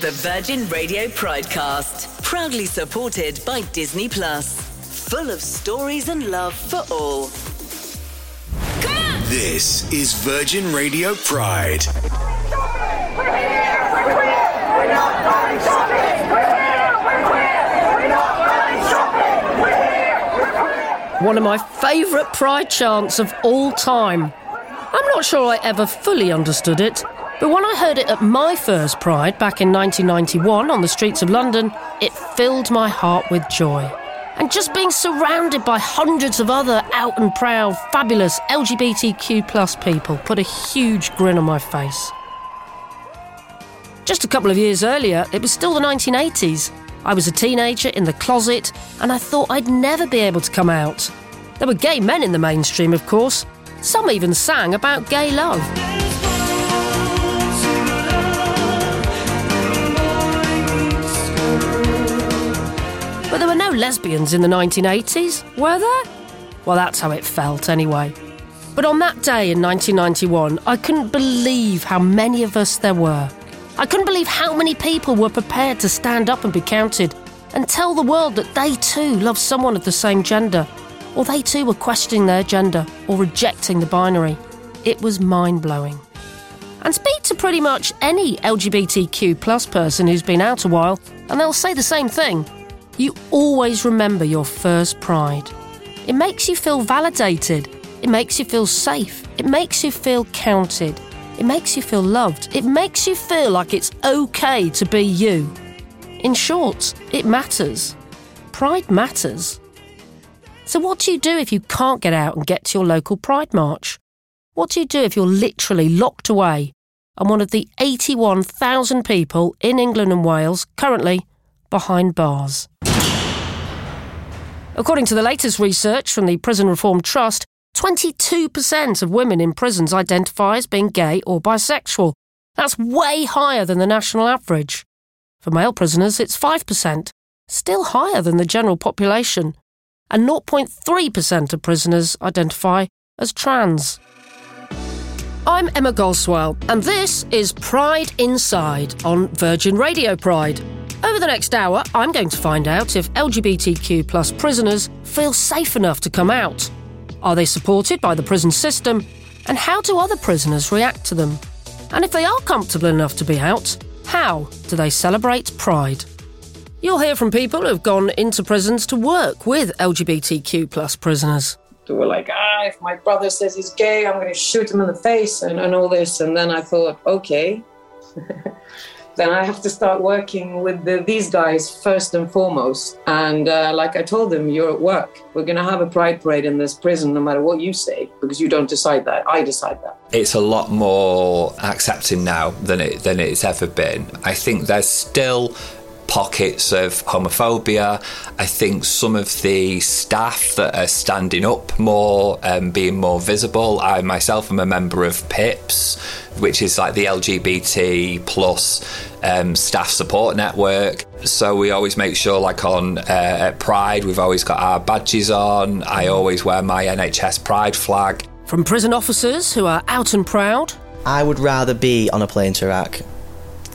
The Virgin Radio Pridecast, proudly supported by Disney Plus. Full of stories and love for all. This is Virgin Radio Pride. One of my favourite Pride chants of all time. I'm not sure I ever fully understood it, but when I heard it at my first Pride back in 1991 on the streets of London, it filled my heart with joy. And just being surrounded by hundreds of other out and proud, fabulous LGBTQ plus people put a huge grin on my face. Just a couple of years earlier, it was still the 1980s. I was a teenager in the closet, and I thought I'd never be able to come out. There were gay men in the mainstream, of course. Some even sang about gay love. But there were no lesbians in the 1980s, were there? Well, that's how it felt anyway. But on that day in 1991, I couldn't believe how many of us there were. I couldn't believe how many people were prepared to stand up and be counted and tell the world that they too loved someone of the same gender, or they too were questioning their gender or rejecting the binary. It was mind blowing. And speak to pretty much any LGBTQ plus person who's been out a while, and they'll say the same thing. You always remember your first pride. It makes you feel validated. It makes you feel safe. It makes you feel counted. It makes you feel loved. It makes you feel like it's okay to be you. In short, it matters. Pride matters. So, what do you do if you can't get out and get to your local Pride March? What do you do if you're literally locked away and one of the 81,000 people in England and Wales currently behind bars? According to the latest research from the Prison Reform Trust, 22% of women in prisons identify as being gay or bisexual. That's way higher than the national average. For male prisoners, it's 5%, still higher than the general population. And 0.3% of prisoners identify as trans. I'm Emma Goswell, and this is Pride Inside on Virgin Radio Pride. Over the next hour, I'm going to find out if LGBTQ plus prisoners feel safe enough to come out. Are they supported by the prison system? And how do other prisoners react to them? And if they are comfortable enough to be out, how do they celebrate Pride? You'll hear from people who've gone into prisons to work with LGBTQ plus prisoners. They were like, ah, if my brother says he's gay, I'm going to shoot him in the face and, and all this. And then I thought, okay, then I have to start working with the, these guys first and foremost. And uh, like I told them, you're at work. We're going to have a pride parade in this prison, no matter what you say, because you don't decide that. I decide that. It's a lot more accepting now than it than it's ever been. I think there's still pockets of homophobia. I think some of the staff that are standing up more, um, being more visible. I myself am a member of PIPS, which is like the LGBT plus um, staff support network. So we always make sure, like on uh, at Pride, we've always got our badges on. I always wear my NHS Pride flag. From prison officers who are out and proud. I would rather be on a plane to Iraq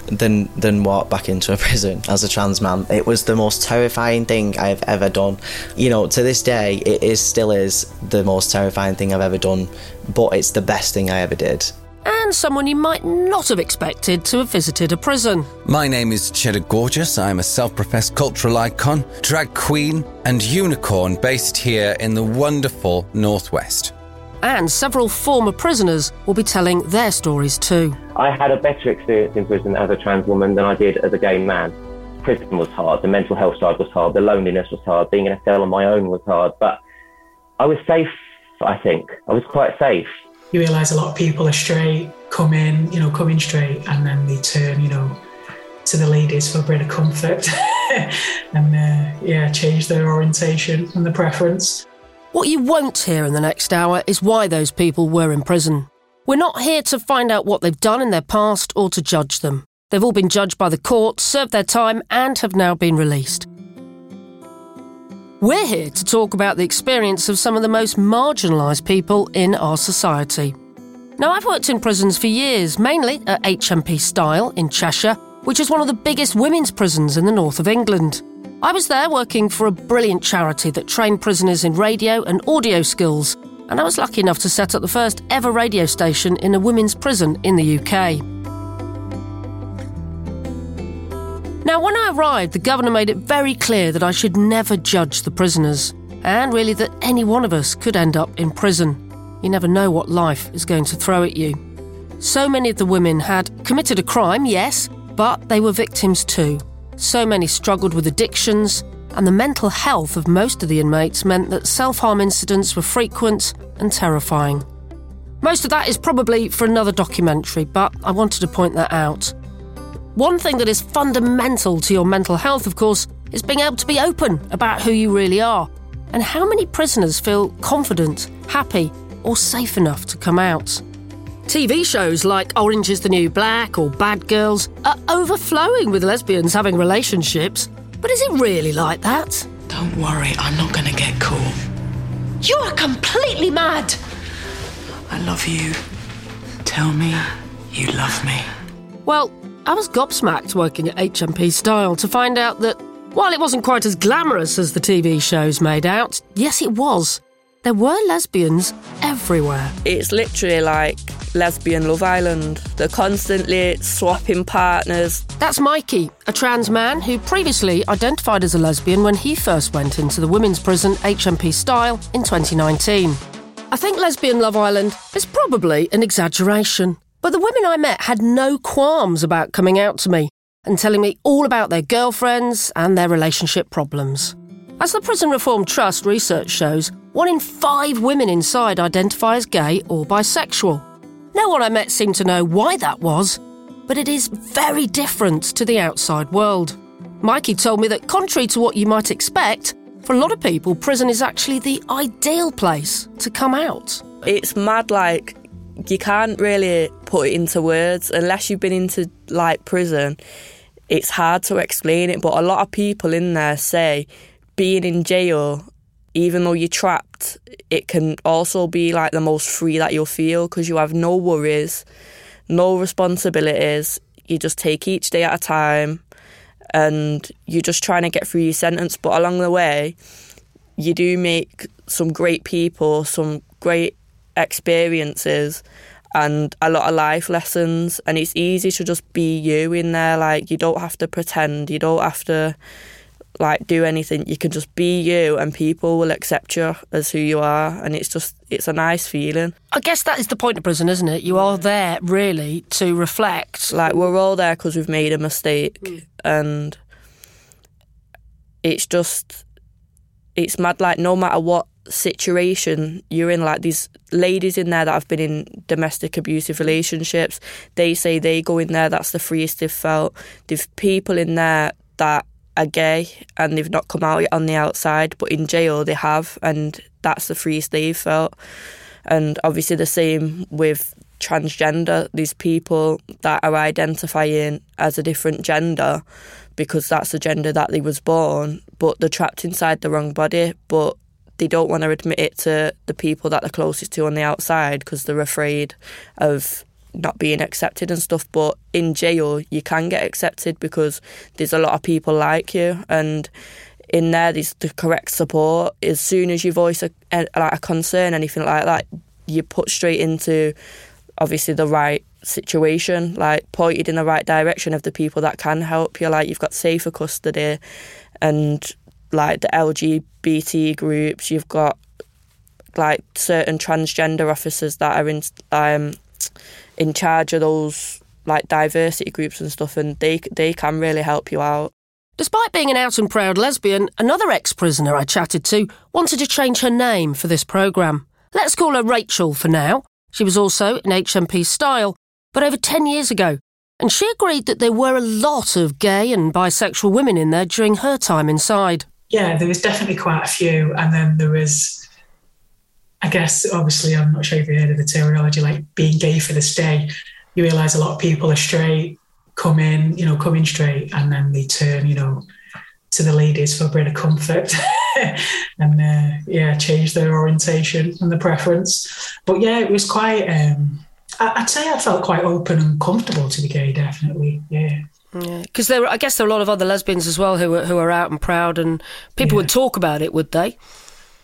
than than walk back into a prison as a trans man. It was the most terrifying thing I have ever done. You know, to this day, it is still is the most terrifying thing I've ever done, but it's the best thing I ever did. And someone you might not have expected to have visited a prison. My name is Cheddar Gorgeous. I'm a self professed cultural icon, drag queen, and unicorn based here in the wonderful Northwest and several former prisoners will be telling their stories too. I had a better experience in prison as a trans woman than I did as a gay man. Prison was hard, the mental health side was hard, the loneliness was hard, being in a cell on my own was hard, but I was safe, I think. I was quite safe. You realise a lot of people are straight, come in, you know, come in straight, and then they turn, you know, to the ladies for a bit of comfort and, uh, yeah, change their orientation and the preference. What you won't hear in the next hour is why those people were in prison. We're not here to find out what they've done in their past or to judge them. They've all been judged by the court, served their time, and have now been released. We're here to talk about the experience of some of the most marginalised people in our society. Now, I've worked in prisons for years, mainly at HMP Styal in Cheshire, which is one of the biggest women's prisons in the north of England. I was there working for a brilliant charity that trained prisoners in radio and audio skills, and I was lucky enough to set up the first ever radio station in a women's prison in the UK. Now, when I arrived, the governor made it very clear that I should never judge the prisoners, and really that any one of us could end up in prison. You never know what life is going to throw at you. So many of the women had committed a crime, yes, but they were victims too. So many struggled with addictions, and the mental health of most of the inmates meant that self harm incidents were frequent and terrifying. Most of that is probably for another documentary, but I wanted to point that out. One thing that is fundamental to your mental health, of course, is being able to be open about who you really are and how many prisoners feel confident, happy, or safe enough to come out. TV shows like Orange is the New Black or Bad Girls are overflowing with lesbians having relationships. But is it really like that? Don't worry, I'm not going to get caught. You are completely mad! I love you. Tell me you love me. Well, I was gobsmacked working at HMP Styal to find out that while it wasn't quite as glamorous as the TV shows made out, yes, it was. There were lesbians everywhere. It's literally like lesbian Love Island. They're constantly swapping partners. That's Mikey, a trans man who previously identified as a lesbian when he first went into the women's prison HMP Styal in 2019. I think lesbian Love Island is probably an exaggeration, but the women I met had no qualms about coming out to me and telling me all about their girlfriends and their relationship problems. As the Prison Reform Trust research shows, one in five women inside identify as gay or bisexual. No one I met seemed to know why that was, but it is very different to the outside world. Mikey told me that, contrary to what you might expect, for a lot of people, prison is actually the ideal place to come out. It's mad, like, you can't really put it into words unless you've been into, like, prison. It's hard to explain it, but a lot of people in there say being in jail even though you're trapped, it can also be like the most free that you'll feel because you have no worries, no responsibilities. You just take each day at a time and you're just trying to get through your sentence. But along the way, you do make some great people, some great experiences, and a lot of life lessons. And it's easy to just be you in there. Like, you don't have to pretend, you don't have to like do anything. You can just be you and people will accept you as who you are and it's just it's a nice feeling. I guess that is the point of prison isn't it? You are there really to reflect. Like we're all there because we've made a mistake mm. and it's just it's mad like no matter what situation you're in like these ladies in there that have been in domestic abusive relationships they say they go in there that's the freest they've felt. There's people in there that are gay and they've not come out yet on the outside, but in jail they have, and that's the freest they've felt. And obviously, the same with transgender, these people that are identifying as a different gender because that's the gender that they was born, but they're trapped inside the wrong body, but they don't want to admit it to the people that they're closest to on the outside because they're afraid of not being accepted and stuff. But in jail, you can get accepted because there's a lot of people like you, and in there, there's the correct support. As soon as you voice a, a, like a concern, anything like that, you put straight into obviously the right situation, like pointed in the right direction of the people that can help you. Like you've got safer custody, and like the LGBT groups, you've got like certain transgender officers that are in um, in charge of those like diversity groups and stuff, and they they can really help you out. Despite being an out and proud lesbian, another ex prisoner I chatted to wanted to change her name for this programme. Let's call her Rachel for now. She was also in HMP Styal, but over 10 years ago, and she agreed that there were a lot of gay and bisexual women in there during her time inside. Yeah, there was definitely quite a few, and then there was I guess obviously I'm not sure if you heard of the terminology like being gay for the stay. You realise a lot of people are straight, come in, you know, come in straight, and then they turn, you know, to the ladies for a bit of comfort, and uh, yeah, change their orientation and the preference. But yeah, it was quite. Um, I'd say I felt quite open and comfortable to be gay. Definitely, yeah. Because there, I guess there are a lot of other lesbians as well who are, who are out and proud, and people would talk about it, would they?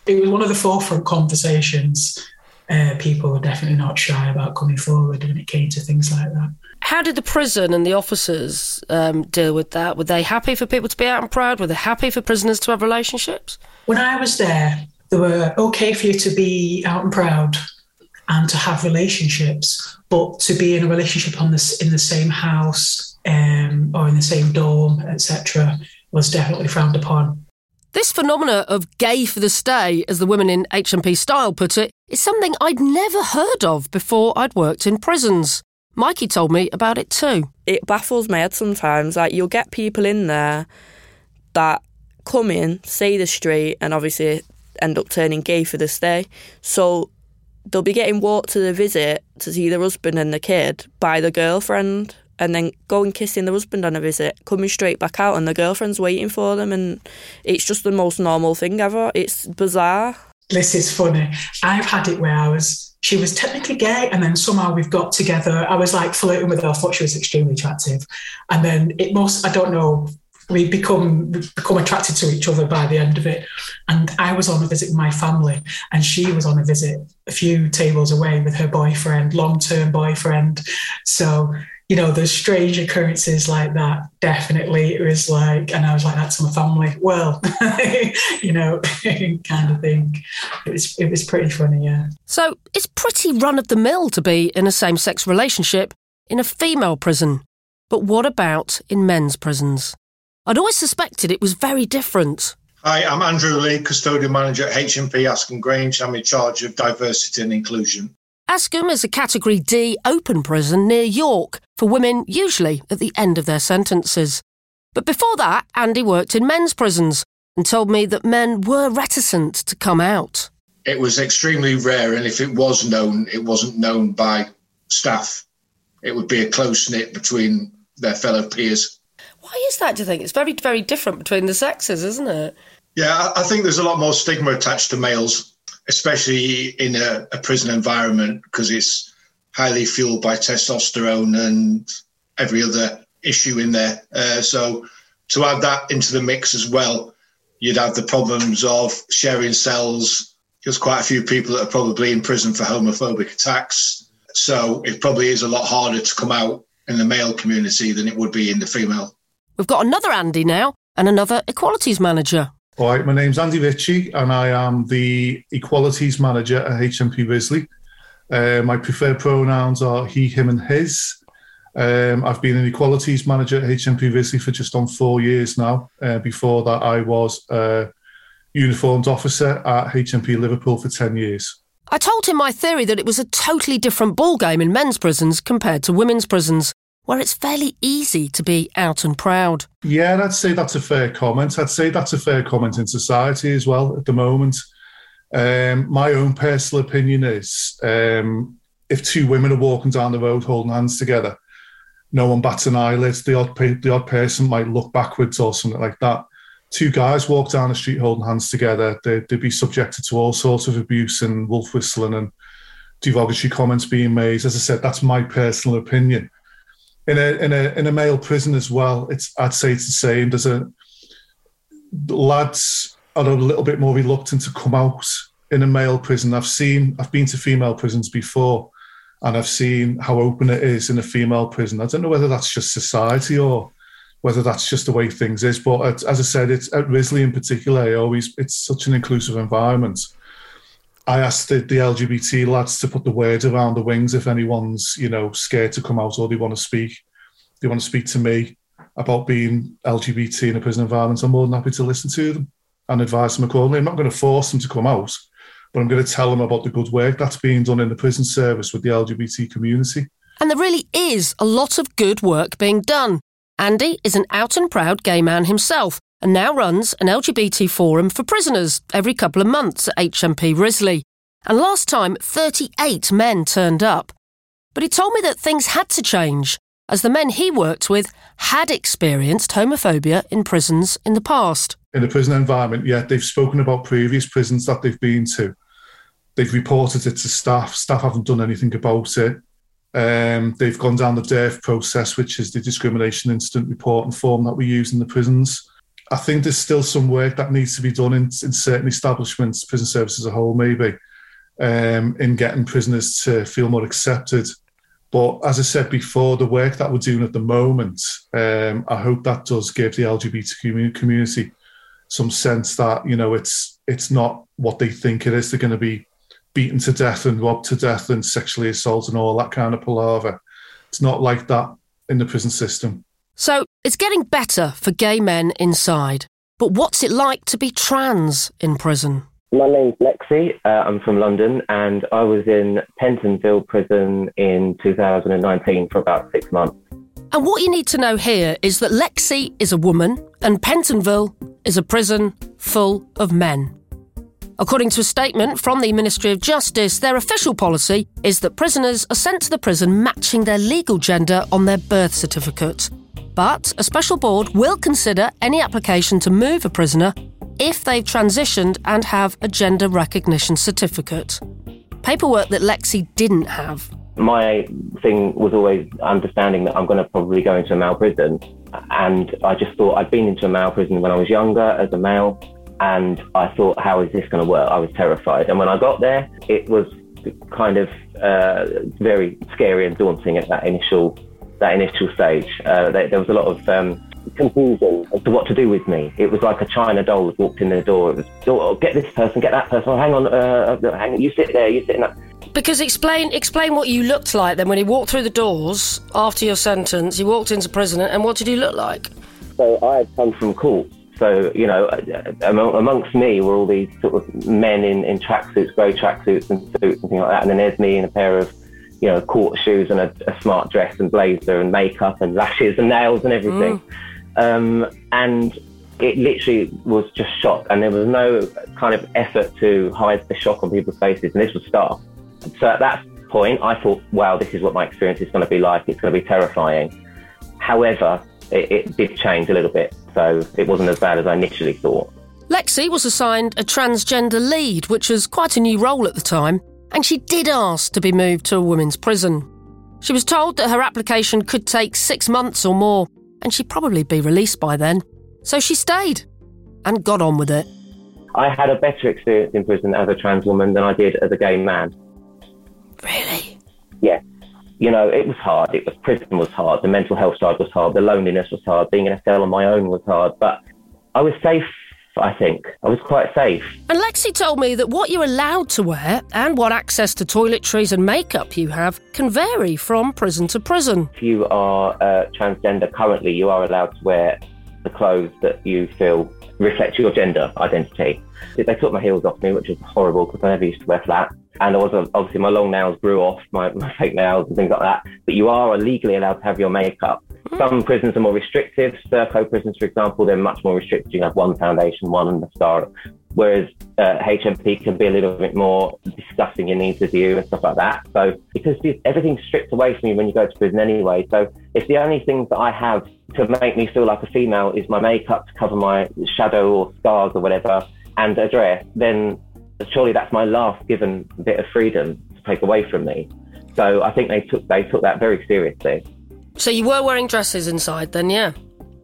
It was one of the forefront conversations. Uh, people were definitely not shy about coming forward when it came to things like that. How did the prison and the officers um, deal with that? Were they happy for people to be out and proud? Were they happy for prisoners to have relationships? When I was there, they were okay for you to be out and proud and to have relationships, but to be in a relationship on this in the same house um, or in the same dorm, etc., was definitely frowned upon. This phenomena of gay for the stay, as the women in HMP Styal put it, is something I'd never heard of before I'd worked in prisons. Mikey told me about it too. It baffles my head sometimes. Like you'll get people in there that come in, say they're straight, and obviously end up turning gay for the stay. So they'll be getting walked to the visit to see their husband and the kid by the girlfriend and then going kissing the husband on a visit, coming straight back out and the girlfriend's waiting for them and it's just the most normal thing ever. It's bizarre. This is funny. I've had it where I was she was technically gay and then somehow we've got together. I was like flirting with her, I thought she was extremely attractive. And then it must I don't know, we become become attracted to each other by the end of it. And I was on a visit with my family, and she was on a visit a few tables away with her boyfriend, long term boyfriend. So you know, there's strange occurrences like that. Definitely, it was like, and I was like that to my family. Well, you know, kind of thing. It was it was pretty funny, yeah. So it's pretty run of the mill to be in a same sex relationship in a female prison. But what about in men's prisons? I'd always suspected it was very different. Hi, I'm Andrew Lee, custodian manager at HMP Askham Grange. I'm in charge of diversity and inclusion. Askham is a Category D open prison near York for women, usually at the end of their sentences. But before that, Andy worked in men's prisons and told me that men were reticent to come out. It was extremely rare, and if it was known, it wasn't known by staff. It would be a close knit between their fellow peers. Why is that, do you think? It's very, very different between the sexes, isn't it? Yeah, I think there's a lot more stigma attached to males especially in a, a prison environment because it's highly fueled by testosterone and every other issue in there. Uh, so to add that into the mix as well, you'd have the problems of sharing cells. There's quite a few people that are probably in prison for homophobic attacks. So it probably is a lot harder to come out in the male community than it would be in the female. We've got another Andy now and another equalities manager. All right, my name's Andy Ritchie, and I am the Equalities Manager at HMP Risley. Uh, my preferred pronouns are he, him, and his. Um, I've been an Equalities Manager at HMP Risley for just on four years now. Uh, before that, I was a uniformed officer at HMP Liverpool for 10 years. I told him my theory that it was a totally different ballgame in men's prisons compared to women's prisons where it's fairly easy to be out and proud. Yeah, I'd say that's a fair comment. I'd say that's a fair comment in society as well at the moment. Um, my own personal opinion is um, if two women are walking down the road holding hands together, no one bats an eyelid. The odd, the odd person might look backwards or something like that. Two guys walk down the street holding hands together, they'd, they'd be subjected to all sorts of abuse and wolf whistling and derogatory comments being made. As I said, that's my personal opinion in a in a in a male prison as well. It's I'd say it's the same. There's a lads are a little bit more reluctant to come out in a male prison. I've seen I've been to female prisons before, and I've seen how open it is in a female prison. I don't know whether that's just society or whether that's just the way things is. But as I said, it's at Risley in particular. I always it's such an inclusive environment I asked the, the, LGBT lads to put the word around the wings if anyone's, you know, scared to come out or they want to speak. They want to speak to me about being LGBT in a prison environment. I'm more than happy to listen to them and advise them accordingly. I'm not going to force them to come out, but I'm going to tell them about the good work that's being done in the prison service with the LGBT community. And there really is a lot of good work being done. Andy is an out and proud gay man himself and now runs an LGBT forum for prisoners every couple of months at HMP Risley. And last time, 38 men turned up. But he told me that things had to change, as the men he worked with had experienced homophobia in prisons in the past. In the prison environment, yeah, they've spoken about previous prisons that they've been to. They've reported it to staff. Staff haven't done anything about it. Um, they've gone down the DIRF process, which is the discrimination incident reporting form that we use in the prisons. I think there's still some work that needs to be done in, in certain establishments, prison service as a whole, maybe, um, in getting prisoners to feel more accepted. But as I said before, the work that we're doing at the moment, um, I hope that does give the LGBT community some sense that you know it's it's not what they think it is. They're going to be beaten to death and robbed to death and sexually assaulted and all that kind of palaver. It's not like that in the prison system. So it's getting better for gay men inside. But what's it like to be trans in prison? My name's Lexi. Uh, I'm from London and I was in Pentonville prison in 2019 for about six months. And what you need to know here is that Lexi is a woman and Pentonville is a prison full of men. According to a statement from the Ministry of Justice, their official policy is that prisoners are sent to the prison matching their legal gender on their birth certificate. But a special board will consider any application to move a prisoner if they've transitioned and have a gender recognition certificate. Paperwork that Lexi didn't have. My thing was always understanding that I'm going to probably go into a male prison. And I just thought I'd been into a male prison when I was younger as a male. And I thought, how is this going to work? I was terrified. And when I got there, it was kind of uh, very scary and daunting at that initial that initial stage. Uh, there, there, was a lot of um, confusion as to what to do with me. It was like a china doll that walked in the door. It was, oh, get this person, get that person. Oh, hang on, uh, uh hang on, you sit there, you sit in that. Because explain explain what you looked like then when you walked through the doors after your sentence. You walked into prison, and what did you look like? So I had come from court. So you know, uh, amongst me were all these sort of men in, in tracksuits, grey tracksuits and suits and things like that. And then there's me in a pair of you know, court shoes and a, a, smart dress and blazer and makeup and lashes and nails and everything. Mm. Um, and it literally was just shock. And there was no kind of effort to hide the shock on people's faces. And this was staff. So at that point, I thought, wow, this is what my experience is going to be like. It's going to be terrifying. However, it, it did change a little bit. So it wasn't as bad as I initially thought. Lexi was assigned a transgender lead, which was quite a new role at the time and she did ask to be moved to a women's prison. She was told that her application could take six months or more, and she'd probably be released by then. So she stayed and got on with it. I had a better experience in prison as a trans woman than I did as a gay man. Really? Yeah. You know, it was hard. It was prison was hard. The mental health side was hard. The loneliness was hard. Being in a cell on my own was hard. But I was safe I think. I was quite safe. And Lexi told me that what you're allowed to wear and what access to toiletries and makeup you have can vary from prison to prison. If you are uh, transgender currently, you are allowed to wear the clothes that you feel reflect your gender identity. They took my heels off me, which was horrible because I never used to wear flats. And I was obviously my long nails grew off, my, my fake nails and things like that. But you are legally allowed to have your makeup. Some prisons are more restrictive. Serco prisons, for example, they're much more restricted. You have one foundation, one mascara. Whereas uh, HMP can be a little bit more discussing your needs with you and stuff like that. So because everything's stripped away from you when you go to prison anyway. So if the only things that I have to make me feel like a female is my makeup to cover my shadow or scars or whatever and a dress, then surely that's my last given bit of freedom to take away from me. So I think they took they took that very seriously. So you were wearing dresses inside then, yeah?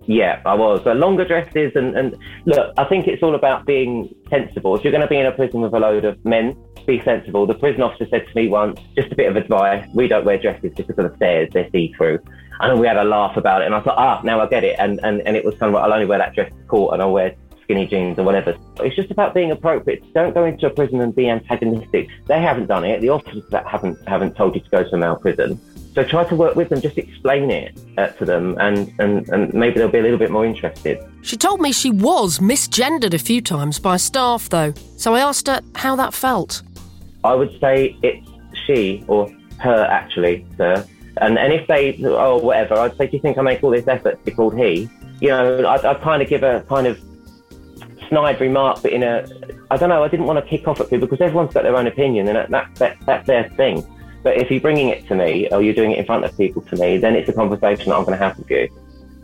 Yeah, I was. But longer dresses and, and look, I think it's all about being sensible. If you're going to be in a prison with a load of men, be sensible. The prison officer said to me once, just a bit of advice, we don't wear dresses because of the stairs, they're see-through. And we had a laugh about it and I thought, ah, now I get it. And, and, and it was kind of, like, I'll only wear that dress to court and I'll wear skinny jeans or whatever. It's just about being appropriate. Don't go into a prison and be antagonistic. They haven't done it. The officers that haven't haven't told you to go to a male prison. So try to work with them, just explain it uh, to them, and, and, and maybe they'll be a little bit more interested. She told me she was misgendered a few times by staff, though. So I asked her how that felt. I would say it's she or her, actually, sir. And, and if they, oh, whatever, I'd say, do you think I make all this effort to be called he? You know, I'd, I'd kind of give a kind of snide remark, but in a, I don't know, I didn't want to kick off at people because everyone's got their own opinion and that, that, that's their thing. But if you're bringing it to me or you're doing it in front of people to me, then it's a conversation that I'm going to have with you.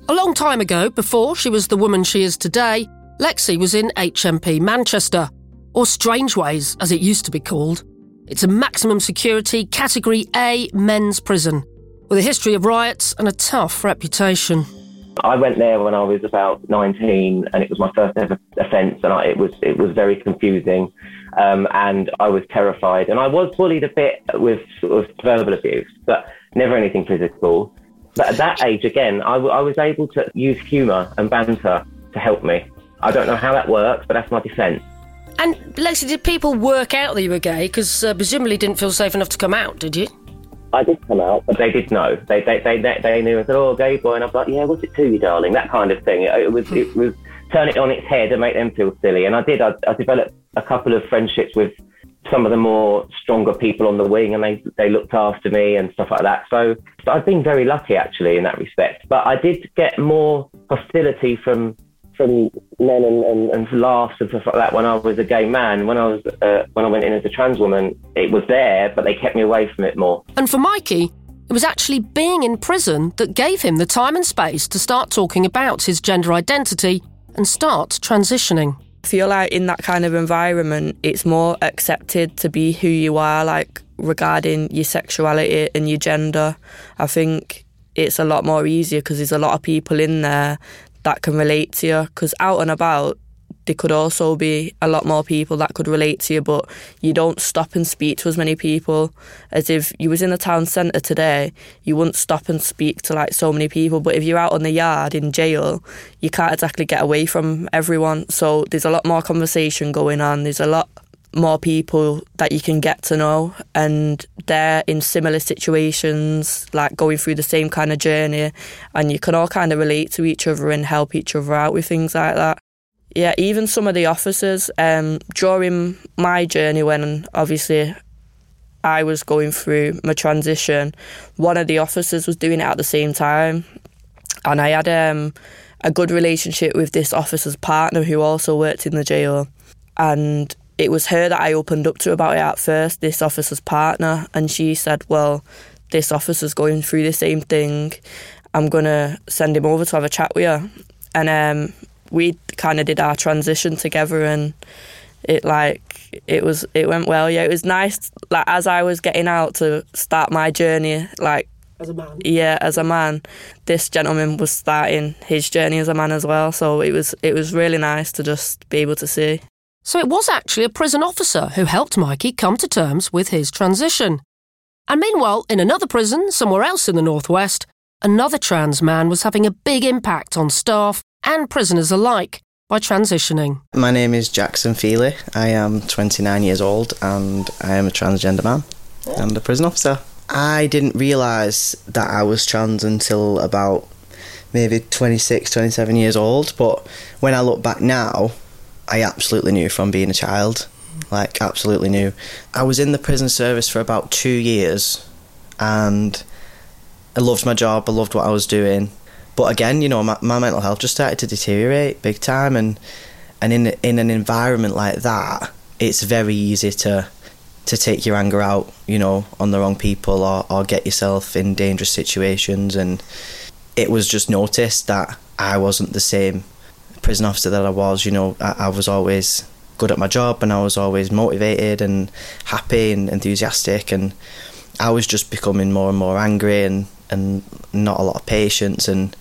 A long time ago, before she was the woman she is today, Lexi was in HMP Manchester, or Strangeways as it used to be called. It's a maximum security Category A men's prison with a history of riots and a tough reputation. I went there when I was about 19, and it was my first ever offence, and I, it was it was very confusing, um, and I was terrified, and I was bullied a bit with sort of verbal abuse, but never anything physical. But at that age, again, I, w- I was able to use humour and banter to help me. I don't know how that works, but that's my defence. And Lexi, did people work out that you were gay? Because uh, presumably didn't feel safe enough to come out, did you? I did come out, but they did know. They they they they, they knew. I said, "Oh, gay boy," and I was like, "Yeah, what's it to you, darling?" That kind of thing. It, it was it was turn it on its head and make them feel silly. And I did. I, I developed a couple of friendships with some of the more stronger people on the wing, and they they looked after me and stuff like that. So, so I've been very lucky actually in that respect. But I did get more hostility from from men and, and, and laughs and stuff like that when I was a gay man. When I was uh, when I went in as a trans woman, it was there, but they kept me away from it more. And for Mikey, it was actually being in prison that gave him the time and space to start talking about his gender identity and start transitioning. I feel like in that kind of environment, it's more accepted to be who you are, like regarding your sexuality and your gender. I think it's a lot more easier because there's a lot of people in there that can relate to you. Because out and about, there could also be a lot more people that could relate to you, but you don't stop and speak to as many people as if you was in the town centre today. You wouldn't stop and speak to like so many people, but if you're out on the yard in jail, you can't exactly get away from everyone. So there's a lot more conversation going on. There's a lot more people that you can get to know and they're in similar situations like going through the same kind of journey and you can all kind of relate to each other and help each other out with things like that. Yeah even some of the officers um, during my journey when obviously I was going through my transition one of the officers was doing it at the same time and I had um, a good relationship with this officer's partner who also worked in the jail. And it was her that I opened up to about it at first, this officer's partner, and she said, Well, this officer's going through the same thing. I'm gonna send him over to have a chat with you. And um, we kind of did our transition together, and it like it was it went well. Yeah, it was nice. Like as I was getting out to start my journey, like as a man. Yeah, as a man, this gentleman was starting his journey as a man as well. So it was it was really nice to just be able to see. So it was actually a prison officer who helped Mikey come to terms with his transition. And meanwhile, in another prison, somewhere else in the Northwest, another trans man was having a big impact on staff and prisoners alike by transitioning. My name is Jackson Feely. I am 29 years old and I am a transgender man and a prison officer. I didn't realise that I was trans until about maybe 26, 27 years old, but when I look back now, I absolutely knew from being a child. Like, absolutely knew. I was in the prison service for about two years and I loved my job, I loved what I was doing. But again, you know, my, my mental health just started to deteriorate big time. And, and in, in an environment like that, it's very easy to to take your anger out, you know, on the wrong people or, or get yourself in dangerous situations. And it was just noticed that I wasn't the same prison officer that I was. You know, I, I, was always good at my job and I was always motivated and happy and enthusiastic. And I was just becoming more and more angry and, and not a lot of patience. And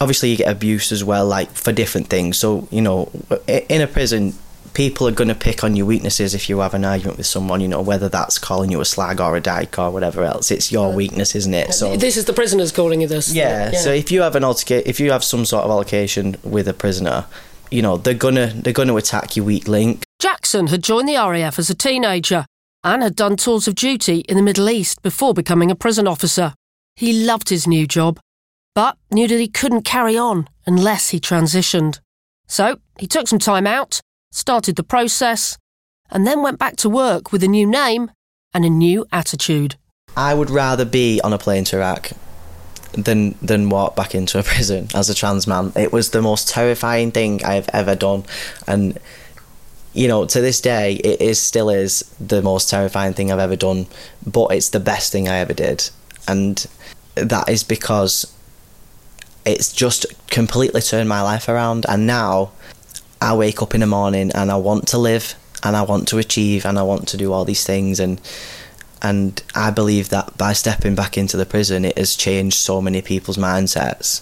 obviously, you get abuse as well, like for different things. So, you know, in a prison, people are going to pick on your weaknesses if you have an argument with someone, you know, whether that's calling you a slag or a dyke or whatever else. It's your weakness, isn't it? So this is the prisoners calling you this. Yeah. yeah. So if you have an altercation, if you have some sort of altercation with a prisoner, you know they're gonna they're gonna attack your weak link. Jackson had joined the RAF as a teenager and had done tours of duty in the Middle East before becoming a prison officer. He loved his new job, but knew that he couldn't carry on unless he transitioned. So he took some time out started the process, and then went back to work with a new name and a new attitude. I would rather be on a plane to Iraq than than walk back into a prison as a trans man. It was the most terrifying thing I've ever done, and you know to this day it is still is the most terrifying thing I've ever done. But it's the best thing I ever did, and that is because it's just completely turned my life around. And now I wake up in the morning and I want to live and I want to achieve and I want to do all these things and and I believe that by stepping back into the prison it has changed so many people's mindsets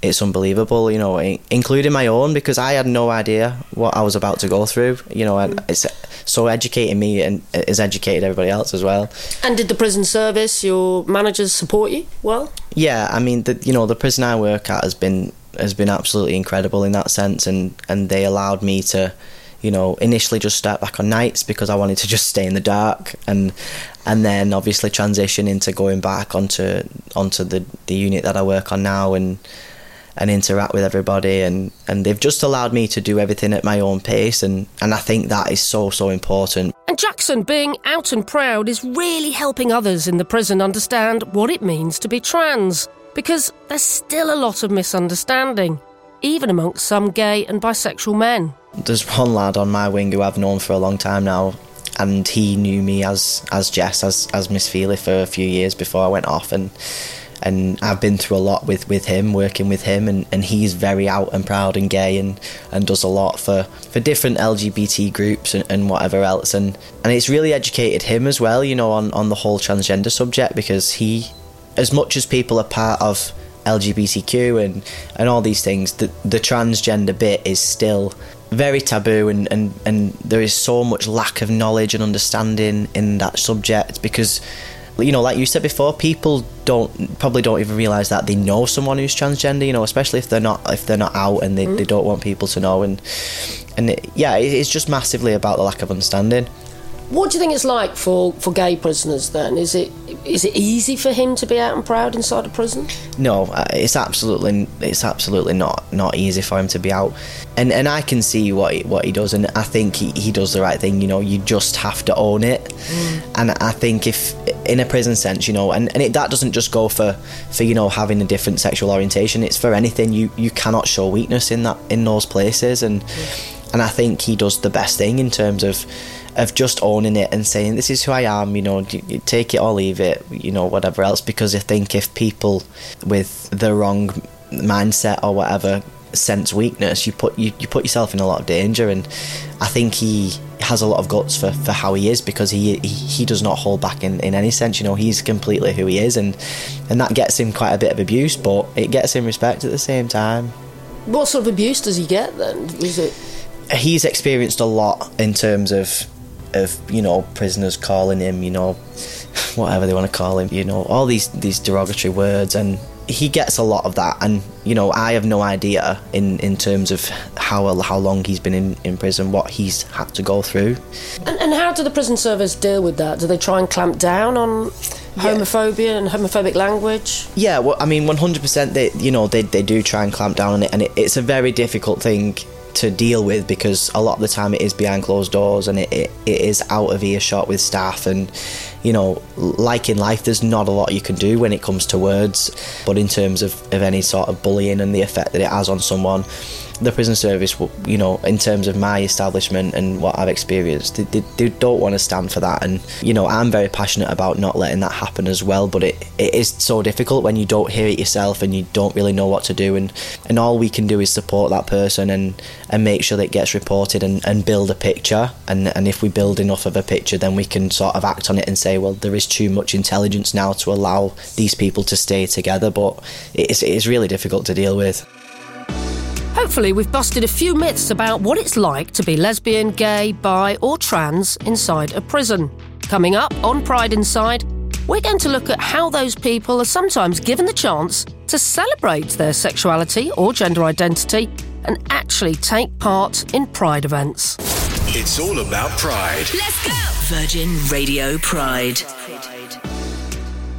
it's unbelievable you know including my own because I had no idea what I was about to go through you know and it's so educating me and has educated everybody else as well And did the prison service, your managers, support you well? yeah I mean the you know the prison I work at has been has been absolutely incredible in that sense and and they allowed me to you know initially just start back on nights because I wanted to just stay in the dark and and then obviously transition into going back onto onto the the unit that I work on now and and interact with everybody and and they've just allowed me to do everything at my own pace and and I think that is so so important And Jackson, being out and proud, is really helping others in the prison understand what it means to be trans. Because there's still a lot of misunderstanding, even amongst some gay and bisexual men. there's one lad on my wing who I've known for a long time now, and he knew me as as Jess, as as Miss Feely for a few years before I went off, and and I've been through a lot with with him, working with him, and and he's very out and proud and gay, and and does a lot for for different LGBT groups and, and whatever else, and and it's really educated him as well, you know, on on the whole transgender subject because he, as much as people are part of LGBTQ and and all these things, the the transgender bit is still very taboo and, and, and there is so much lack of knowledge and understanding in that subject because you know like you said before people don't probably don't even realize that they know someone who's transgender you know especially if they're not if they're not out and they, they don't want people to know and and it, yeah it, it's just massively about the lack of understanding What do you think it's like for, for gay prisoners then? Is it is it easy for him to be out and proud inside a prison? no uh, it's absolutely it's absolutely not not easy for him to be out. And and I can see what he, what he does and I think he, he does the right thing you know you just have to own it. And I think if in a prison sense you know and, and it, that doesn't just go for for you know having a different sexual orientation it's for anything you you cannot show weakness in that in those places. And and I think he does the best thing in terms of of just owning it and saying this is who I am you know take it or leave it you know whatever else. Because I think if people with the wrong mindset or whatever sense weakness you put you, you put yourself in a lot of danger. And I think he has a lot of guts for, for how he is because he, he he does not hold back in, in any sense. You know he's completely who he is. And and that gets him quite a bit of abuse but it gets him respect at the same time. What sort of abuse does he get then? Is it he's experienced a lot in terms of of you know prisoners calling him you know whatever they want to call him you know all these these derogatory words and he gets a lot of that and you know I have no idea in in terms of how how long he's been in in prison what he's had to go through and, and how do the prison service deal with that? Do they try and clamp down on homophobia and homophobic language? Yeah, well, I mean, one hundred percent. They, you know, they they do try and clamp down on it, and it, it's a very difficult thing to deal with because a lot of the time it is behind closed doors and it, it, it is out of earshot with staff. And you know like in life there's not a lot you can do when it comes to words. But in terms of, of any sort of bullying and the effect that it has on someone the prison service you know in terms of my establishment and what I've experienced they, they, they don't want to stand for that. And you know I'm very passionate about not letting that happen as well but it, it is so difficult when you don't hear it yourself and you don't really know what to do. And and all we can do is support that person and and make sure that it gets reported and, and build a picture. And and if we build enough of a picture then we can sort of act on it and say well there is too much intelligence now to allow these people to stay together. But it is, it is really difficult to deal with Hopefully, we've busted a few myths about what it's like to be lesbian, gay, bi, or trans inside a prison. Coming up on Pride Inside, we're going to look at how those people are sometimes given the chance to celebrate their sexuality or gender identity and actually take part in Pride events. It's all about pride. Let's go! Virgin Radio Pride.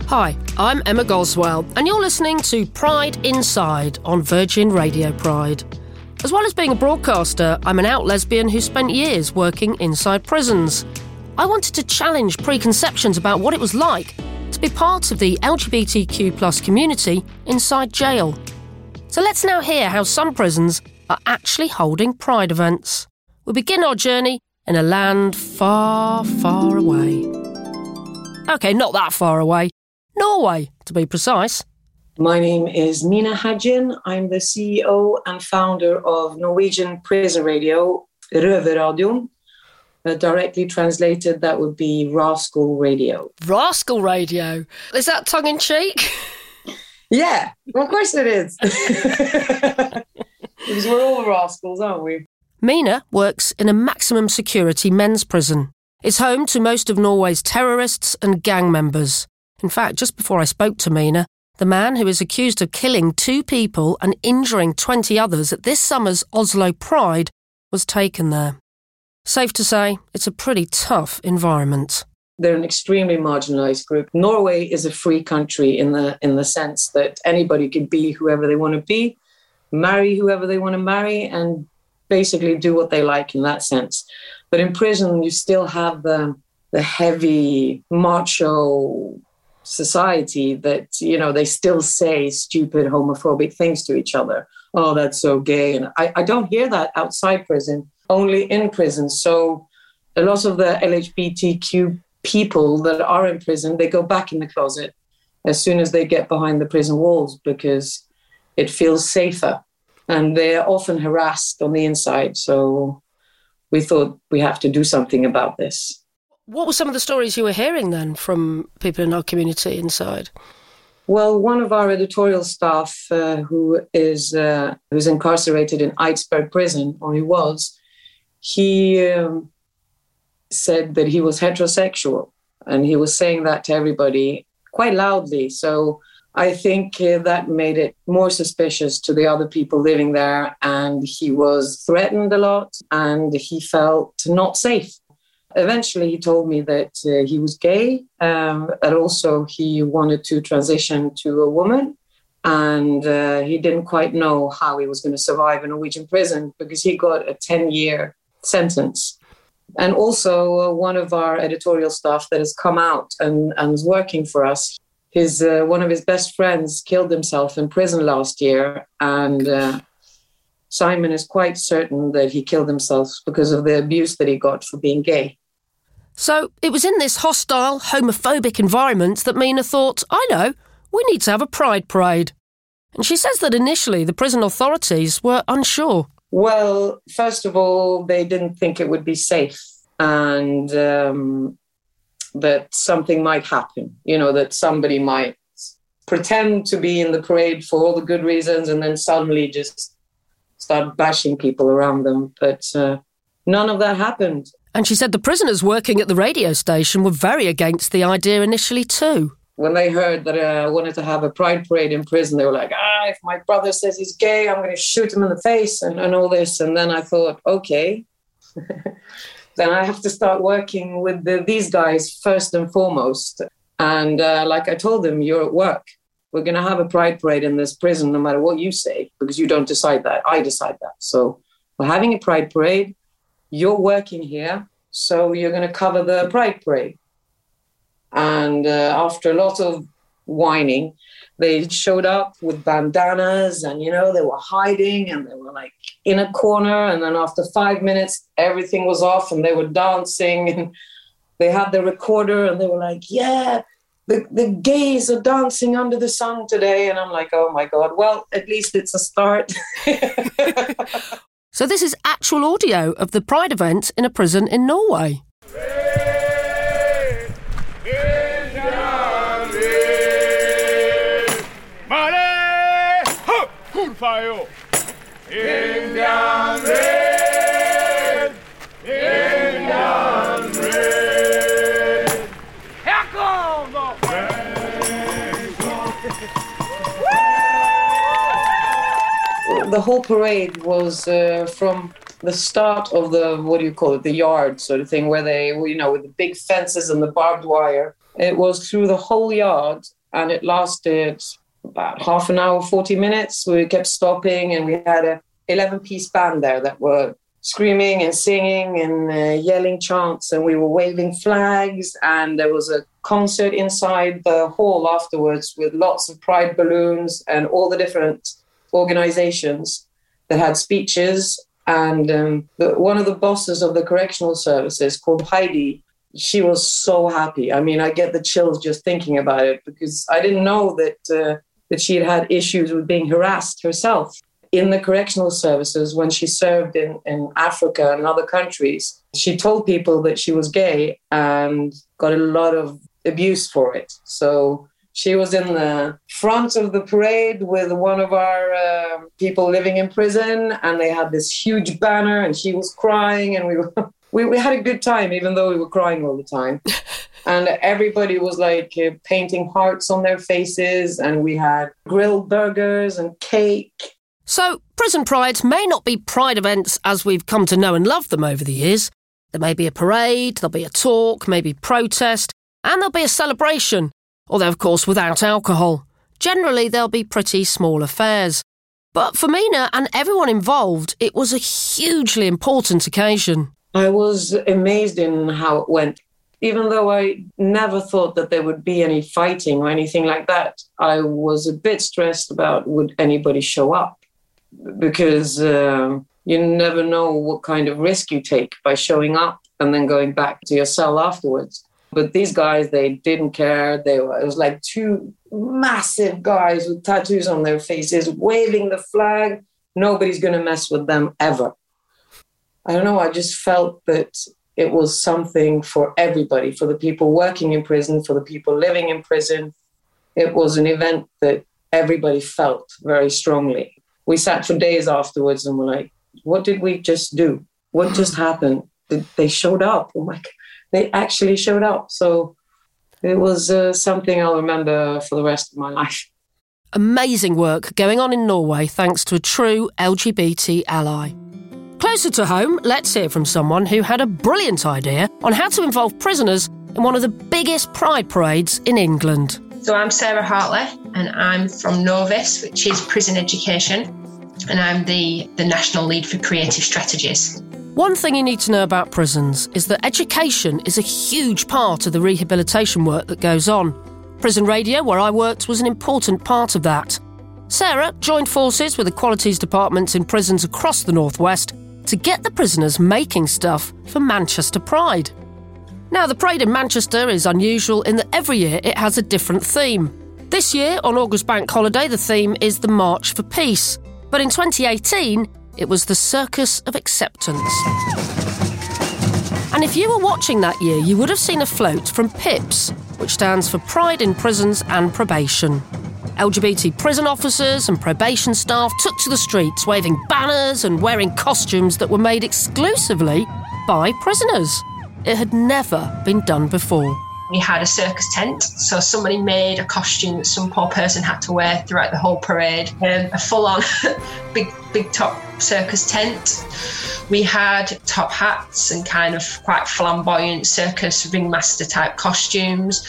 Hi, I'm Emma Goswell, and you're listening to Pride Inside on Virgin Radio Pride. As well as being a broadcaster, I'm an out lesbian who spent years working inside prisons. I wanted to challenge preconceptions about what it was like to be part of the LGBTQ plus community inside jail. So let's now hear how some prisons are actually holding Pride events. We begin our journey in a land far, far away. Okay, not that far away. Norway, to be precise. My name is Mina Hadjian. I'm the CEO and founder of Norwegian Prison Radio, Røverradion. Uh, directly translated, that would be Rascal Radio. Rascal Radio. Is that tongue in cheek? Yeah, of course it is. because we're all rascals, aren't we? Mina works in a maximum security men's prison. It's home to most of Norway's terrorists and gang members. In fact, just before I spoke to Mina, the man who is accused of killing two people and injuring 20 others at this summer's Oslo Pride was taken there. Safe to say, it's a pretty tough environment. They're an extremely marginalized group. Norway is a free country in the in the sense that anybody can be whoever they want to be, marry whoever they want to marry, and basically do what they like in that sense. But in prison, you still have the the heavy macho society that you know they still say stupid homophobic things to each other. Oh that's so gay. And I, I don't hear that outside prison only in prison. So a lot of the lgbtq people that are in prison they go back in the closet as soon as they get behind the prison walls because it feels safer. And they're often harassed on the inside. So we thought we have to do something about this what were some of the stories you were hearing then from people in our community inside? Well, one of our editorial staff, uh, who is uh, who's incarcerated in Eidsberg prison, or he was, he um, said that he was heterosexual, and he was saying that to everybody quite loudly. So I think uh, that made it more suspicious to the other people living there, and he was threatened a lot, and he felt not safe Eventually, he told me that uh, he was gay, um, and also he wanted to transition to a woman. And uh, he didn't quite know how he was going to survive in a Norwegian prison because he got a 10 year sentence. And also, uh, one of our editorial staff that has come out and, and is working for us, his, uh, one of his best friends killed himself in prison last year. And uh, Simon is quite certain that he killed himself because of the abuse that he got for being gay. So it was in this hostile, homophobic environment that Mina thought, I know, we need to have a pride parade. And she says that initially the prison authorities were unsure. Well, first of all, they didn't think it would be safe and um, that something might happen, you know, that somebody might pretend to be in the parade for all the good reasons and then suddenly just start bashing people around them. But uh, none of that happened. And she said the prisoners working at the radio station were very against the idea initially, too. When they heard that uh, I wanted to have a pride parade in prison, they were like, ah, if my brother says he's gay, I'm going to shoot him in the face and, and all this. And then I thought, okay, then I have to start working with the, these guys first and foremost. And uh, like I told them, you're at work. We're going to have a pride parade in this prison, no matter what you say, because you don't decide that. I decide that. So we're having a pride parade you're working here, so you're going to cover the pride parade. And uh, after a lot of whining, they showed up with bandanas and, you know, they were hiding and they were like in a corner. And then after five minutes, everything was off and they were dancing and they had the recorder and they were like, yeah, the, the gays are dancing under the sun today. And I'm like, oh my God, well, at least it's a start. So, this is actual audio of the Pride event in a prison in Norway. The whole parade was uh, from the start of the what do you call it the yard sort of thing where they you know with the big fences and the barbed wire. It was through the whole yard and it lasted about half an hour 40 minutes. We kept stopping and we had a 11 piece band there that were screaming and singing and uh, yelling chants and we were waving flags and there was a concert inside the hall afterwards with lots of pride balloons and all the different organizations that had speeches. And um, the, one of the bosses of the correctional services called Heidi, she was so happy. I mean, I get the chills just thinking about it because I didn't know that uh, that she had had issues with being harassed herself. in the correctional services when she served in, in Africa and other countries. She told people that she was gay and got a lot of abuse for it. So she was in the front of the parade with one of our uh, people living in prison, and they had this huge banner, and she was crying, and we were. We, we had a good time, even though we were crying all the time. and everybody was like uh, painting hearts on their faces, and we had grilled burgers and cake. So, prison prides may not be pride events as we've come to know and love them over the years. There may be a parade, there'll be a talk, maybe protest, and there'll be a celebration, although, of course, without alcohol. Generally, they'll be pretty small affairs. But for Mina and everyone involved, it was a hugely important occasion. I was amazed in how it went. Even though I never thought that there would be any fighting or anything like that, I was a bit stressed about would anybody show up because uh, you never know what kind of risk you take by showing up and then going back to your cell afterwards. But these guys, they didn't care. They were, it was like two massive guys with tattoos on their faces waving the flag. Nobody's going to mess with them ever. I don't know. I just felt that it was something for everybody, for the people working in prison, for the people living in prison. It was an event that everybody felt very strongly. We sat for days afterwards and were like, what did we just do? What just happened? They showed up. Oh my God they actually showed up. So it was uh, something I'll remember for the rest of my life. Amazing work going on in Norway thanks to a true LGBT ally. Closer to home, let's hear from someone who had a brilliant idea on how to involve prisoners in one of the biggest pride parades in England. So I'm Sarah Hartley and I'm from Novus, which is prison education, and I'm the, the national lead for creative strategies. One thing you need to know about prisons is that education is a huge part of the rehabilitation work that goes on. Prison Radio, where I worked, was an important part of that. Sarah joined forces with the qualities departments in prisons across the Northwest to get the prisoners making stuff for Manchester Pride. Now, the parade in Manchester is unusual in that every year it has a different theme. This year, on August Bank Holiday, the theme is the March for Peace. But in 2018, it was the Circus of Acceptance. And if you were watching that year, you would have seen a float from PIPS, which stands for Pride in Prisons and Probation. LGBT prison officers and probation staff took to the streets waving banners and wearing costumes that were made exclusively by prisoners. It had never been done before we had a circus tent. So somebody made a costume that some poor person had to wear throughout the whole parade. Um, a full-on big, big top circus tent. We had top hats and kind of quite flamboyant circus ringmaster type costumes.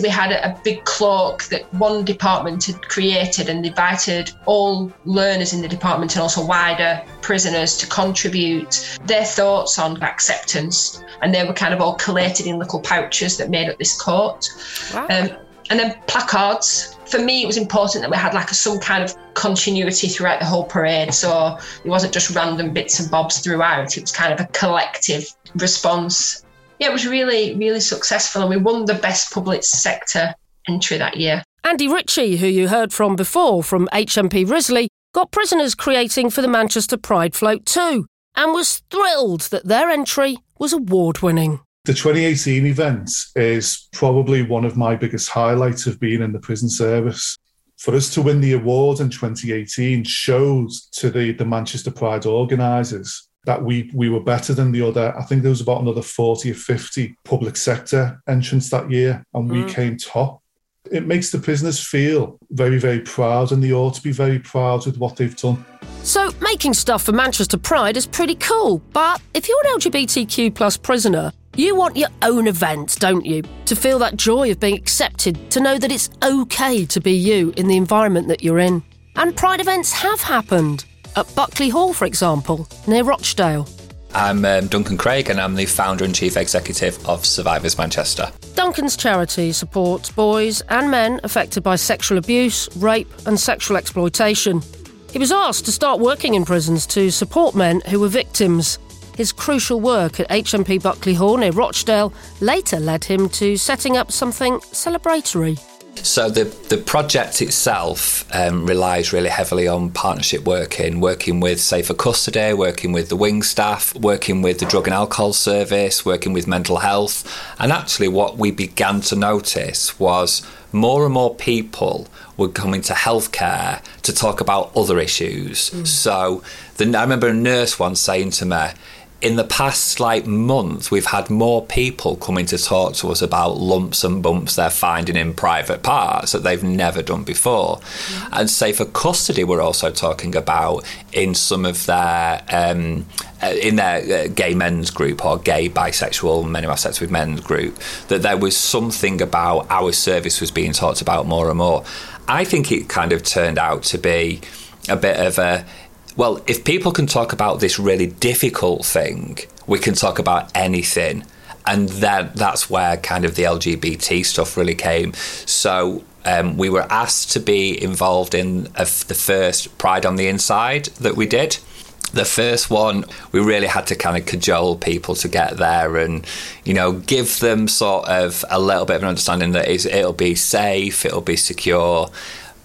We had a, big cloak that one department had created and invited all learners in the department and also wider prisoners to contribute their thoughts on acceptance. And they were kind of all collated in little pouches that made up this coat. Wow. Um, and then placards for me, it was important that we had like a, some kind of continuity throughout the whole parade. So it wasn't just random bits and bobs throughout. It was kind of a collective response. Yeah, it was really, really successful, and we won the best public sector entry that year. Andy Ritchie, who you heard from before from HMP Risley, got prisoners creating for the Manchester Pride Float too, and was thrilled that their entry was award winning. The 2018 event is probably one of my biggest highlights of being in the prison service. For us to win the award in 2018 shows to the, the Manchester Pride organisers that we we were better than the other. I think there was about another 40 or 50 public sector entrants that year, and we mm. came top. It makes the prisoners feel very, very proud, and they ought to be very proud with what they've done. So, making stuff for Manchester Pride is pretty cool, but if you're an LGBTQ plus prisoner, you want your own event, don't you? To feel that joy of being accepted, to know that it's okay to be you in the environment that you're in. And Pride events have happened. At Buckley Hall, for example, near Rochdale. I'm um, Duncan Craig and I'm the founder and chief executive of Survivors Manchester. Duncan's charity supports boys and men affected by sexual abuse, rape, and sexual exploitation. He was asked to start working in prisons to support men who were victims. His crucial work at HMP Buckley Hall near Rochdale later led him to setting up something celebratory. So the the project itself um, relies really heavily on partnership working, working with Safer Custody, working with the wing staff, working with the drug and alcohol service, working with mental health, and actually what we began to notice was more and more people were coming to healthcare to talk about other issues. So the, I remember a nurse once saying to me, in the past like month, we've had more people coming to talk to us about lumps and bumps they're finding in private parts that they've never done before. And Safer Custody, we're also talking about in some of their um, uh, in their uh, gay men's group or gay bisexual men who have sex with men's group that there was something about our service was being talked about more and more. I think it kind of turned out to be a bit of a well, if people can talk about this really difficult thing, we can talk about anything. And that that's where kind of the LGBT stuff really came. So um, we were asked to be involved in a, the first Pride on the Inside that we did. The first one, we really had to kind of cajole people to get there and, you know, give them sort of a little bit of an understanding that it'll be safe, it'll be secure.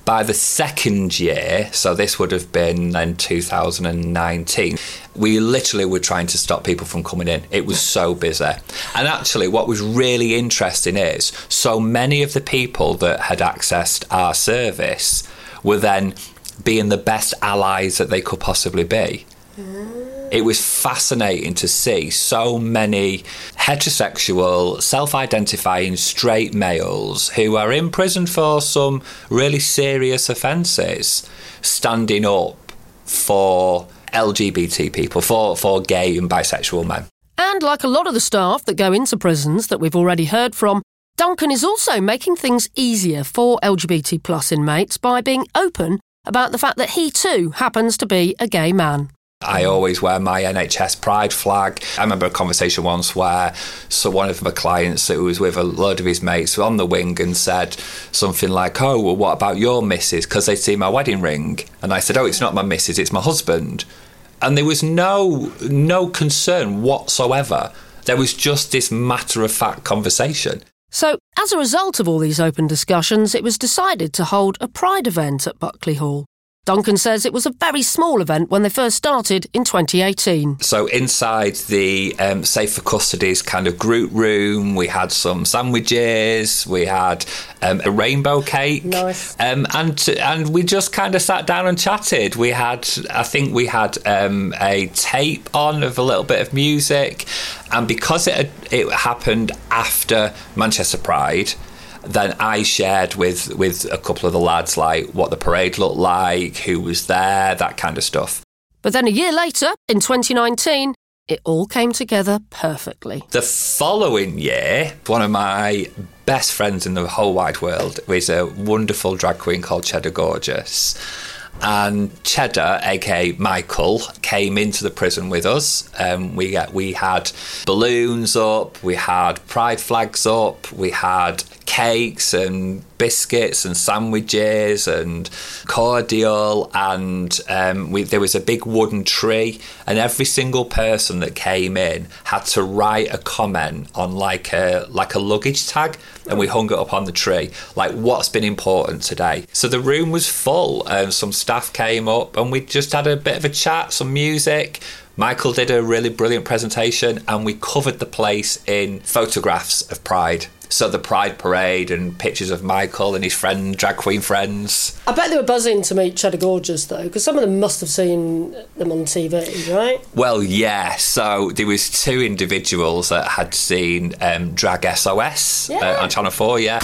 By the second year, so this would have been then 2019, we literally were trying to stop people from coming in. It was so busy. And actually, what was really interesting is so many of the people that had accessed our service were then being the best allies that they could possibly be. It was fascinating to see so many heterosexual, self identifying straight males who are in prison for some really serious offences standing up for LGBT people, for, for gay and bisexual men. And like a lot of the staff that go into prisons that we've already heard from, Duncan is also making things easier for LGBT plus inmates by being open about the fact that he too happens to be a gay man. I mm. always wear my NHS pride flag. I remember a conversation once where so one of my clients who was with a load of his mates on the wing and said something like, "Oh, well, what about your missus?" Because they'd seen my wedding ring, and I said, "Oh, it's not my missus, it's my husband." And there was no no concern whatsoever. There was just this matter of fact conversation. So, as a result of all these open discussions, it was decided to hold a Pride event at Buckley Hall. Duncan says it was a very small event when they first started in 2018. So inside the um, Safer Custody's kind of group room, we had some sandwiches, we had um, a rainbow cake, nice. um, and and we just kind of sat down and chatted. We had, I think, we had um, a tape on of a little bit of music, and because it had, it happened after Manchester Pride then I shared with with a couple of the lads like what the parade looked like, who was there, that kind of stuff. But then a year later, in 2019, it all came together perfectly. The following year, one of my best friends in the whole wide world was a wonderful drag queen called Cheddar Gorgeous. And Cheddar, aka Michael, came into the prison with us. Um, we got, we had balloons up, we had pride flags up, we had cakes and biscuits and sandwiches and cordial, and um, we, there was a big wooden tree, and every single person that came in had to write a comment on like a like a luggage tag, and we hung it up on the tree, like what's been important today. So the room was full, and some staff came up, and we just had a bit of a chat, some music. Michael did a really brilliant presentation, and we covered the place in photographs of Pride. So the Pride Parade and pictures of Michael and his friend, drag queen friends. I bet they were buzzing to meet Cheddar Gorgeous, though, because some of them must have seen them on TV, right? Well, yeah. So there was two individuals that had seen um, Drag SOS uh, on Channel Four. Yeah.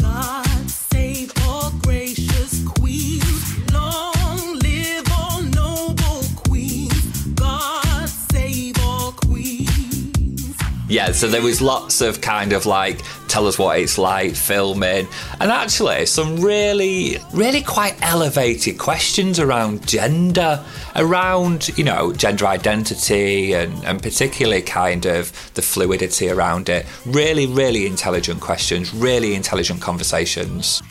God save all gracious queens. Long live all noble queens, God save our queens. Yeah, so there was lots of kind of like tell us what it's like filming, and actually some really, really quite elevated questions around gender, around you know gender identity, and and particularly kind of the fluidity around it. Really, really intelligent questions, really intelligent conversations.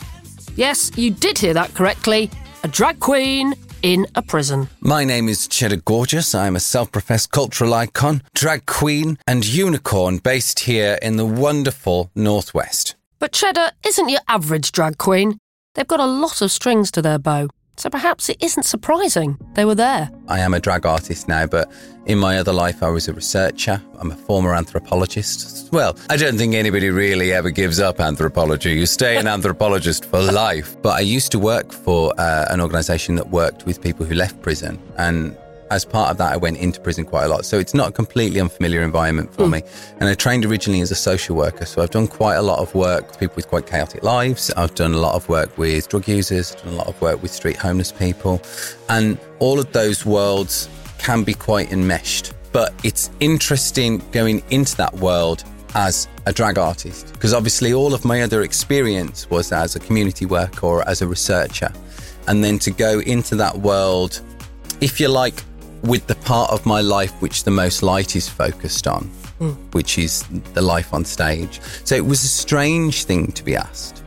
Yes, you did hear that correctly. A drag queen in a prison. My name is Cheddar Gorgeous. I'm a self professed cultural icon, drag queen, and unicorn based here in the wonderful Northwest. But Cheddar isn't your average drag queen. They've got a lot of strings to their bow, so perhaps it isn't surprising they were there. I am a drag artist now, but in my other life, I was a researcher. I'm a former anthropologist. Well, I don't think anybody really ever gives up anthropology. You stay an anthropologist for life. But I used to work for uh, an organisation that worked with people who left prison. And as part of that, I went into prison quite a lot. So it's not a completely unfamiliar environment for hmm. me. And I trained originally as a social worker. So I've done quite a lot of work with people with quite chaotic lives. I've done a lot of work with drug users, done a lot of work with street homeless people. And all of those worlds can be quite enmeshed. But it's interesting going into that world as a drag artist because obviously all of my other experience was as a community worker or as a researcher. And then to go into that world, if you like, with the part of my life which the most light is focused on, Mm. which is the life on stage. So it was a strange thing to be asked,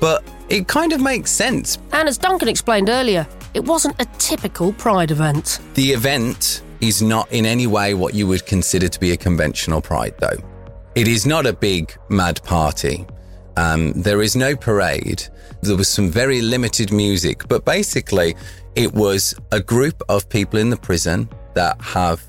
but it kind of makes sense. And as Duncan explained earlier, it wasn't a typical Pride event. The event is not in any way what you would consider to be a conventional pride, though. It is not a big mad party. Um, there is no parade. There was some very limited music, but basically, it was a group of people in the prison that have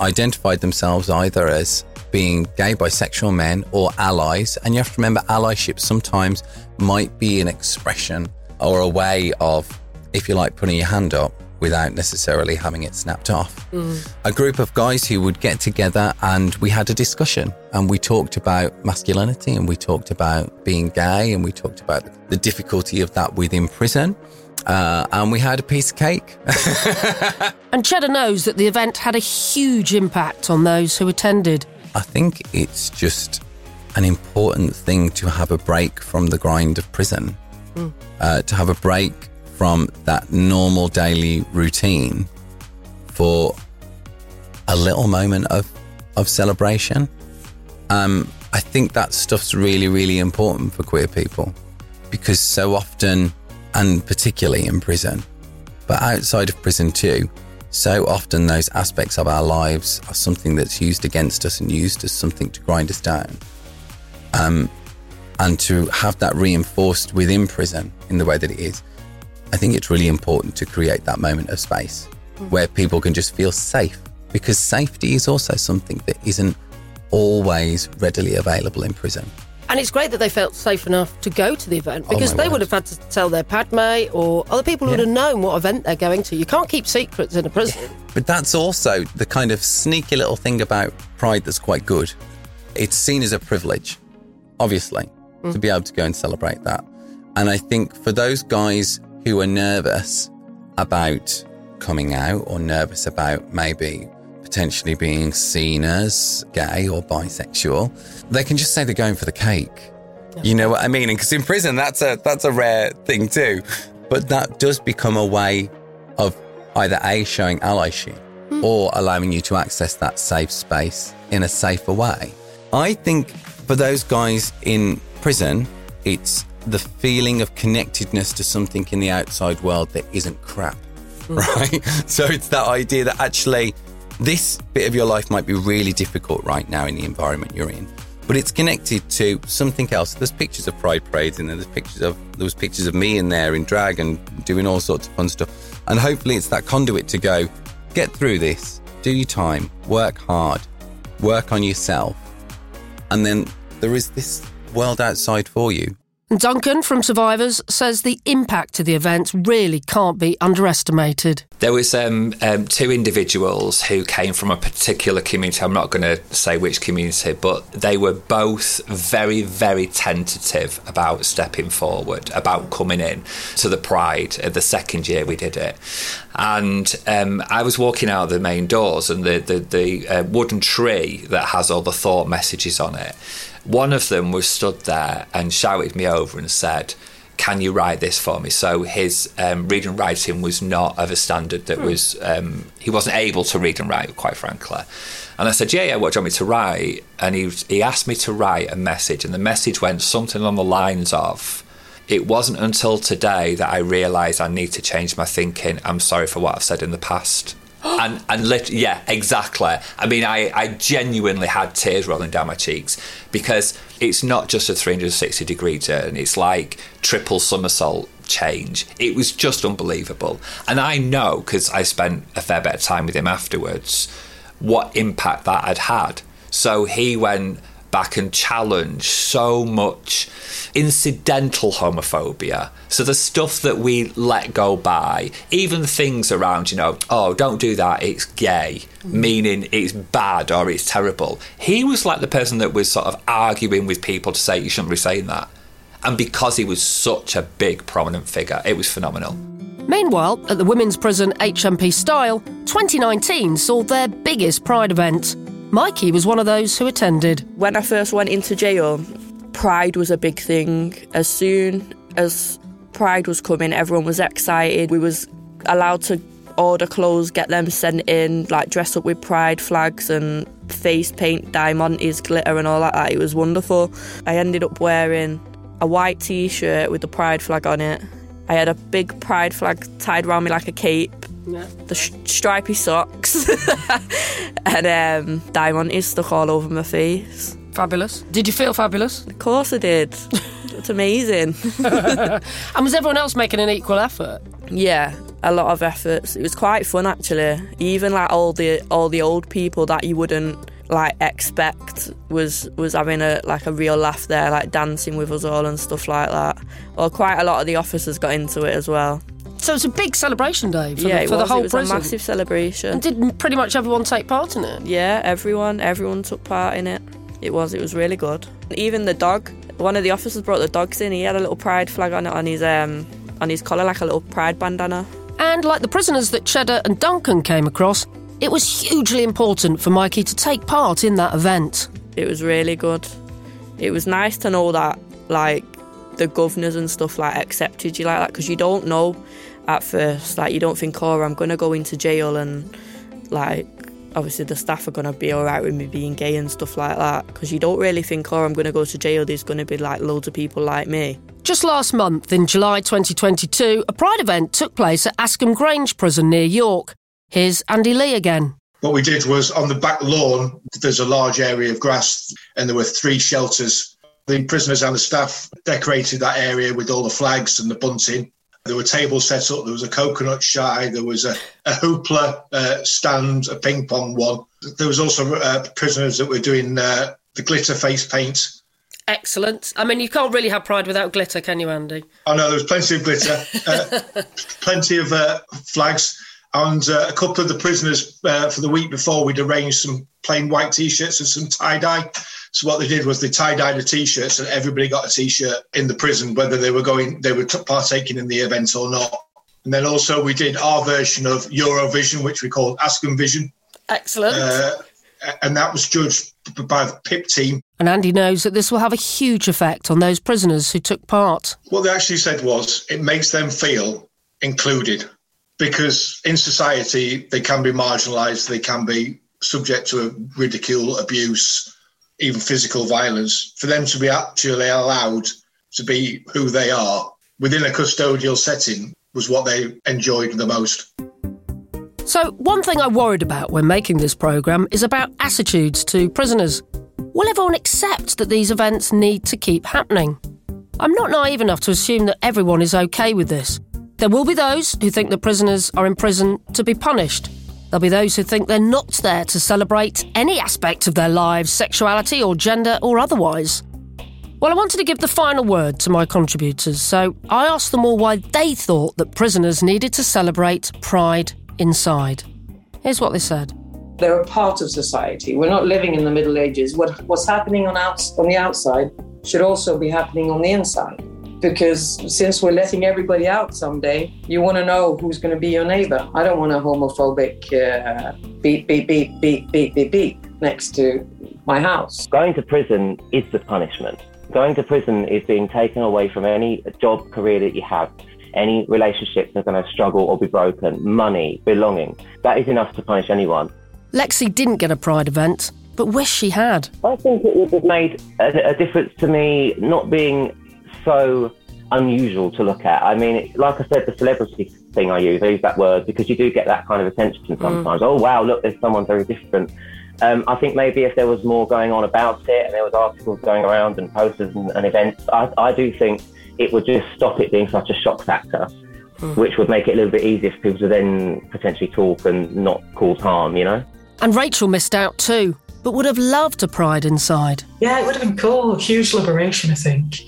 identified themselves either as being gay, bisexual men or allies. And you have to remember, allyship sometimes might be an expression or a way of, if you like, putting your hand up without necessarily having it snapped off. A group of guys who would get together and we had a discussion and we talked about masculinity and we talked about being gay and we talked about the difficulty of that within prison. Uh, and we had a piece of cake. And Cheddar knows that the event had a huge impact on those who attended. I think it's just an important thing to have a break from the grind of prison, Mm. uh, to have a break from that normal daily routine for a little moment of, of celebration. Um, I think that stuff's really, really important for queer people because so often, and particularly in prison, but outside of prison too, so often those aspects of our lives are something that's used against us and used as something to grind us down. Um, and to have that reinforced within prison in the way that it is, I think it's really important to create that moment of space mm. where people can just feel safe because safety is also something that isn't always readily available in prison. And it's great that they felt safe enough to go to the event Oh, because my they word. would have had to tell their padmate or other people who would have known what event they're going to. You can't keep secrets in a prison. But that's also the kind of sneaky little thing about pride that's quite good. It's seen as a privilege, obviously, to mm. be able to go and celebrate that. And I think for those guys who are nervous about coming out or nervous about maybe potentially being seen as gay or bisexual, they can just say they're going for the cake. You know what I mean? Because in prison, that's a that's a rare thing too. But that does become a way of either a showing allyship hmm. or allowing you to access that safe space in a safer way. I think for those guys in prison, it's the feeling of connectedness to something in the outside world that isn't crap, mm. right? So it's that idea that actually this bit of your life might be really difficult right now in the environment you're in, but it's connected to something else. There's pictures of pride parades there. There's pictures of there was pictures of me in there in drag and doing all sorts of fun stuff. And hopefully it's that conduit to go get through this, do your time, work hard, work on yourself, and then there is this world outside for you. Duncan from Survivors says the impact of the event really can't be underestimated. There was um, um, two individuals who came from a particular community. I'm not going to say which community, but they were both very, very tentative about stepping forward, about coming in to the Pride. uh, The second year we did it, and um, I was walking out of the main doors, and the the, the uh, wooden tree that has all the thought messages on it. One of them was stood there and shouted me over and said can you write this for me? So his um, reading and writing was not of a standard that Hmm. was, um, he wasn't able to read and write, quite frankly. And I said, yeah, yeah, what do you want me to write? And he, he asked me to write a message, and the message went something on the lines of, it wasn't until today that I realised I need to change my thinking. I'm sorry for what I've said in the past. And and lit- yeah, exactly. I mean, I, I genuinely had tears rolling down my cheeks because it's not just a 360 degree turn. It's like triple somersault change. It was just unbelievable. And I know because I spent a fair bit of time with him afterwards what impact that had had. So he went back and challenge so much incidental homophobia. So the stuff that we let go by, even things around, you know, oh, don't do that, it's gay, meaning it's bad or it's terrible. He was like the person that was sort of arguing with people to say you shouldn't be saying that. And because he was such a big, prominent figure, it was phenomenal. Meanwhile, at the women's prison HMP Styal, 2019 saw their biggest Pride event. Mikey was one of those who attended. When I first went into jail, Pride was a big thing. As soon as Pride was coming, everyone was excited. We was allowed to order clothes, get them sent in, like dress up with Pride flags and face paint, diamantes, glitter, and all that. It was wonderful. I ended up wearing a white T-shirt with the Pride flag on it. I had a big Pride flag tied around me like a cape. Yeah. The sh- stripy socks and um, diamantes stuck all over my face. Fabulous. Did you feel fabulous? Of course I did. it's amazing. and was everyone else making an equal effort? Yeah, a lot of efforts. It was quite fun actually. Even like all the all the old people that you wouldn't like expect was was having a like a real laugh there, like dancing with us all and stuff like that. Or quite a lot of the officers got into it as well. So it's a big celebration day for, yeah, the, for it the whole it was prison. a massive celebration. And did pretty much everyone take part in it? Yeah, everyone, everyone took part in it. It was, it was really good. Even the dog, one of the officers brought the dogs in. He had a little pride flag on it on his um on his collar, like a little pride bandana. And like the prisoners that Cheddar and Duncan came across, it was hugely important for Mikey to take part in that event. It was really good. It was nice to know that like the governors and stuff like accepted you like that because you don't know at first. Like you don't think, oh, I'm gonna go into jail and like obviously the staff are gonna be all right with me being gay and stuff like that because you don't really think, oh, I'm gonna go to jail. There's gonna be like loads of people like me. Just last month, in July 2022, a Pride event took place at Askham Grange Prison near York. Here's Andy Lee again. What we did was on the back lawn, there's a large area of grass, and there were three shelters. The prisoners and the staff decorated that area with all the flags and the bunting. There were tables set up. There was a coconut shy. There was a, a hoopla uh, stand, a ping pong one. There was also uh, prisoners that were doing uh, the glitter face paint. Excellent. I mean, you can't really have Pride without glitter, can you, Andy? Oh no, there was plenty of glitter, uh, plenty of uh, flags, and uh, a couple of the prisoners uh, for the week before we'd arranged some plain white t-shirts and some tie dye. So what they did was they tie dyed the t-shirts, and everybody got a t-shirt in the prison, whether they were going, they were partaking in the event or not. And then also we did our version of Eurovision, which we called Askham Vision, Excellent. uh, and that was judged by the PIP team. and Andy knows that this will have a huge effect on those prisoners who took part. What they actually said was it makes them feel included because in society they can be marginalised, they can be subject to ridicule, abuse, even physical violence. For them to be actually allowed to be who they are within a custodial setting was what they enjoyed the most. So, one thing I worried about when making this programme is about attitudes to prisoners. Will everyone accept that these events need to keep happening? I'm not naive enough to assume that everyone is okay with this. There will be those who think that prisoners are in prison to be punished. There'll be those who think they're not there to celebrate any aspect of their lives, sexuality or gender or otherwise. Well, I wanted to give the final word to my contributors, so I asked them all why they thought that prisoners needed to celebrate pride inside. Here's what they said. They're a part of society. We're not living in the Middle Ages. What, what's happening on, outs, on the outside should also be happening on the inside. Because since we're letting everybody out someday, you want to know who's going to be your neighbor. I don't want a homophobic uh, beep, beep, beep, beep, beep, beep, beep next to my house. Going to prison is the punishment. Going to prison is being taken away from any job, career that you have, any relationships that are going to struggle or be broken, money, belonging. That is enough to punish anyone. Lexi didn't get a Pride event, but wish she had. I think it would have made a, a difference to me not being so unusual to look at. I mean, like I said, the celebrity thing I use. I use that word because you do get that kind of attention sometimes. Oh wow, look, there's someone very different. Um, I think maybe if there was more going on about it and there was articles going around and posters and, and events, I, I do think it would just stop it being such a shock factor, which would make it a little bit easier for people to then potentially talk and not cause harm, you know? And Rachel missed out too, but would have loved a Pride inside. Yeah, it would have been cool. Huge liberation, I think.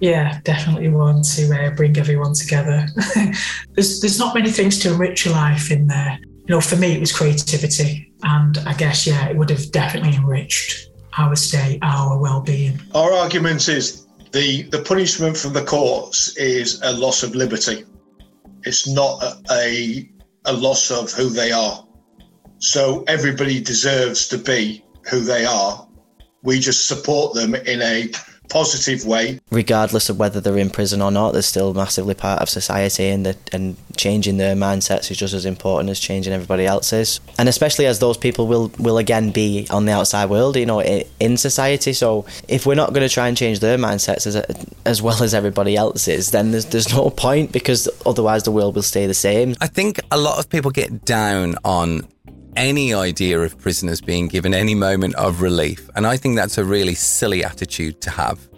Yeah, definitely one to uh, bring everyone together. there's there's not many things to enrich your life in there. You know, for me, it was creativity, and I guess yeah, it would have definitely enriched our state, our well-being. Our argument is the, the punishment from the courts is a loss of liberty. It's not a, a loss of who they are. So everybody deserves to be who they are. We just support them in a positive way. regardless of whether they're in prison or not, they're still massively part of society, and the, and changing their mindsets is just as important as changing everybody else's. And especially as those people will will again be on the outside world, you know, in society. So if we're not going to try and change their mindsets as as well as everybody else's, then there's there's no point because otherwise the world will stay the same. I think a lot of people get down on any idea of prisoners being given any moment of relief. And I think that's a really silly attitude to have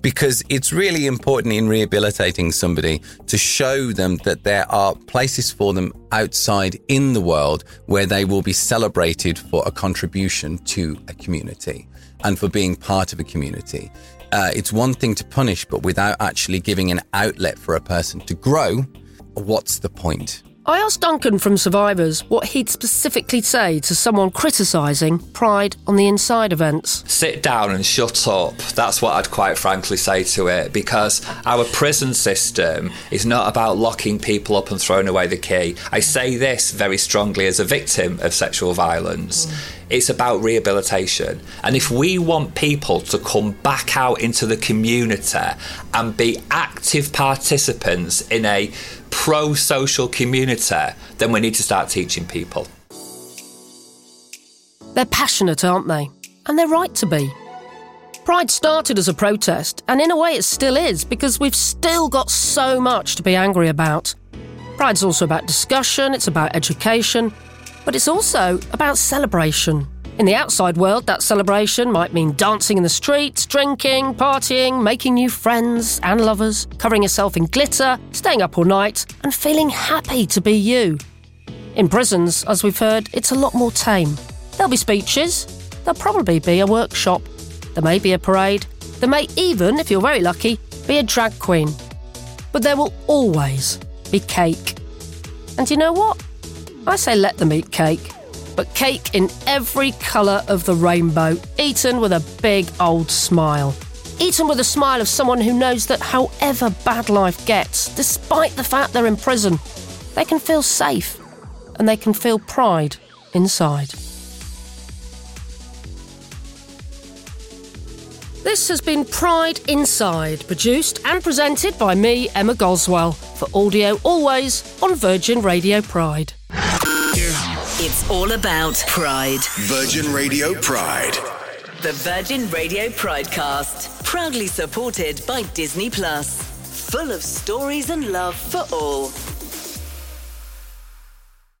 because it's really important in rehabilitating somebody to show them that there are places for them outside in the world where they will be celebrated for a contribution to a community and for being part of a community. Uh, it's one thing to punish, but without actually giving an outlet for a person to grow, what's the point? I asked Duncan from Survivors what he'd specifically say to someone criticising Pride on the Inside events. sit down and shut up. That's what I'd quite frankly say to it because our prison system is not about locking people up and throwing away the key. I say this very strongly as a victim of sexual violence. It's about rehabilitation. And if we want people to come back out into the community and be active participants in a pro social community, then we need to start teaching people. They're passionate, aren't they? And they're right to be. Pride started as a protest, and in a way it still is, because we've still got so much to be angry about. Pride's also about discussion, it's about education, but it's also about celebration. In the outside world, that celebration might mean dancing in the streets, drinking, partying, making new friends and lovers, covering yourself in glitter, staying up all night, and feeling happy to be you. In prisons, as we've heard, it's a lot more tame. There'll be speeches, there'll probably be a workshop, there may be a parade, there may even, if you're very lucky, be a drag queen. But there will always be cake. And you know what? I say let them eat cake, but cake in every colour of the rainbow, eaten with a big old smile. Eaten with a smile of someone who knows that however bad life gets, despite the fact they're in prison, they can feel safe and they can feel pride inside. This has been Pride Inside, produced and presented by me, Emma Goswell, for audio always on Virgin Radio Pride. It's all about pride. Virgin Radio Pride. The Virgin Radio Pridecast, proudly supported by Disney Plus. Full of stories and love for all.